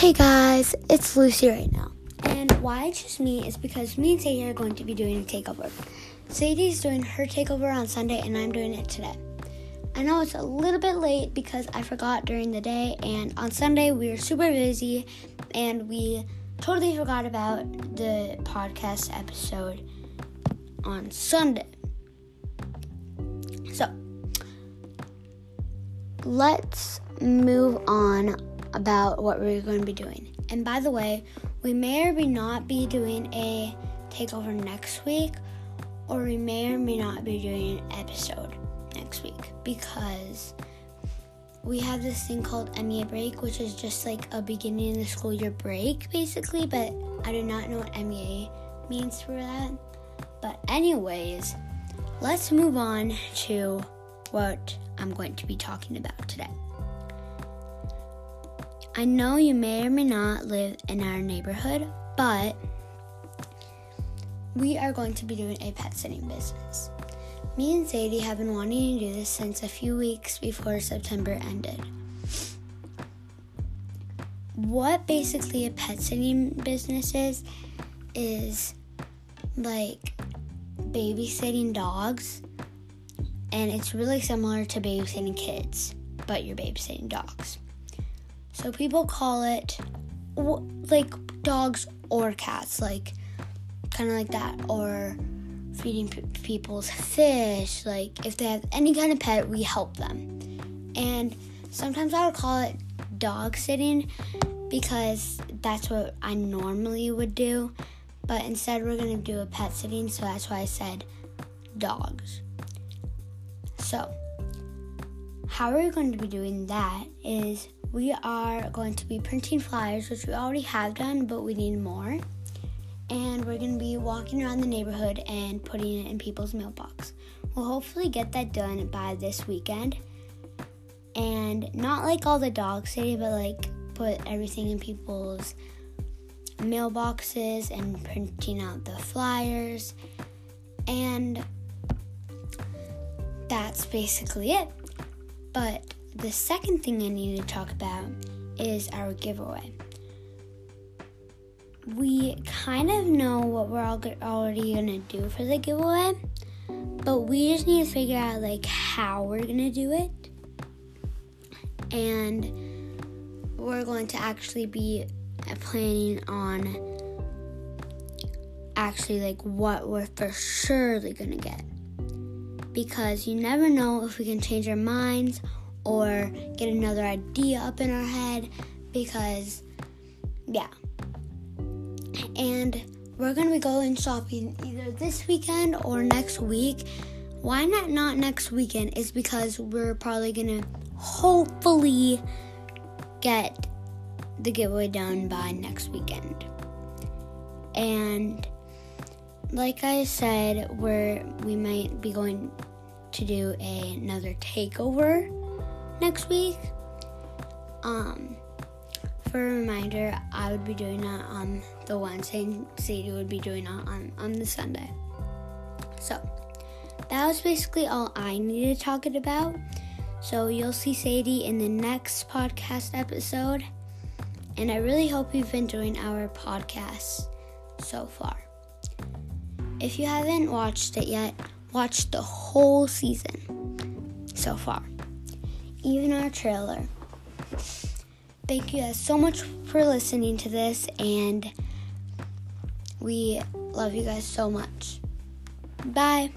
Hey guys, it's Lucy right now. And why it's just me is because me and Sadie are going to be doing a takeover. Sadie's doing her takeover on Sunday and I'm doing it today. I know it's a little bit late because I forgot during the day and on Sunday we were super busy and we totally forgot about the podcast episode on Sunday. So, let's move on about what we're going to be doing. And by the way, we may or may not be doing a takeover next week, or we may or may not be doing an episode next week because we have this thing called MEA break, which is just like a beginning of the school year break, basically. But I do not know what MEA means for that. But, anyways, let's move on to what I'm going to be talking about today. I know you may or may not live in our neighborhood, but we are going to be doing a pet sitting business. Me and Sadie have been wanting to do this since a few weeks before September ended. What basically a pet sitting business is, is like babysitting dogs, and it's really similar to babysitting kids, but you're babysitting dogs. So people call it like dogs or cats, like kind of like that, or feeding p- people's fish. Like if they have any kind of pet, we help them. And sometimes I would call it dog sitting because that's what I normally would do. But instead, we're gonna do a pet sitting, so that's why I said dogs. So, how we're going to be doing that is we are going to be printing flyers, which we already have done, but we need more. And we're going to be walking around the neighborhood and putting it in people's mailbox. We'll hopefully get that done by this weekend. And not like all the dog city, but like put everything in people's mailboxes and printing out the flyers. And that's basically it. But the second thing I need to talk about is our giveaway. We kind of know what we're all already gonna do for the giveaway, but we just need to figure out like how we're gonna do it. And we're going to actually be planning on actually like what we're for surely gonna get because you never know if we can change our minds or get another idea up in our head because, yeah. And we're gonna be going shopping either this weekend or next week. Why not not next weekend? Is because we're probably gonna hopefully get the giveaway done by next weekend. And like I said, we're we might be going to do a, another takeover next week. Um, for a reminder, I would be doing that on the Wednesday, and Sadie would be doing it on, on the Sunday. So, that was basically all I needed to talk about. So, you'll see Sadie in the next podcast episode. And I really hope you've been enjoyed our podcast so far. If you haven't watched it yet, watch the whole season so far even our trailer. Thank you guys so much for listening to this, and we love you guys so much. Bye.